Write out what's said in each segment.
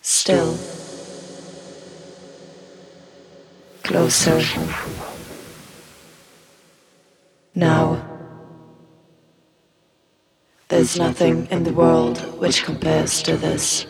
Still. Closer. Now. There's nothing in the world which compares to this.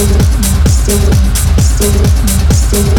Still with me, still with me, still with me, still with me.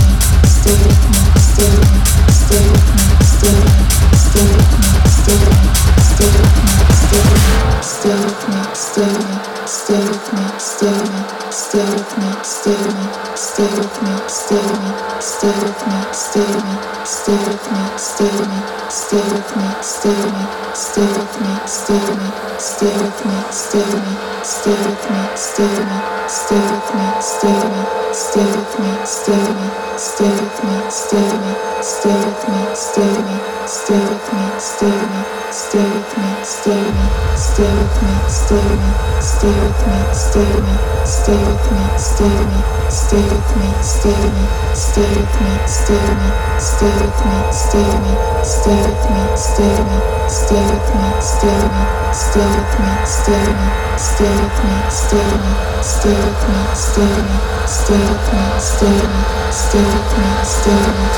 stay with me, stay with me, stay with me. Stay with me. Stay with me. Stay with me. Stay with me. Stay with me. Stay with me. Stay with me. Stay with me. Stay with me. Stay with me. Stay with me. Stay with me.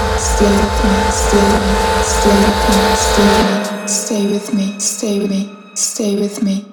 Stay with me. Stay with me. Stay with me. Stay with me. Stay with me. Stay with me.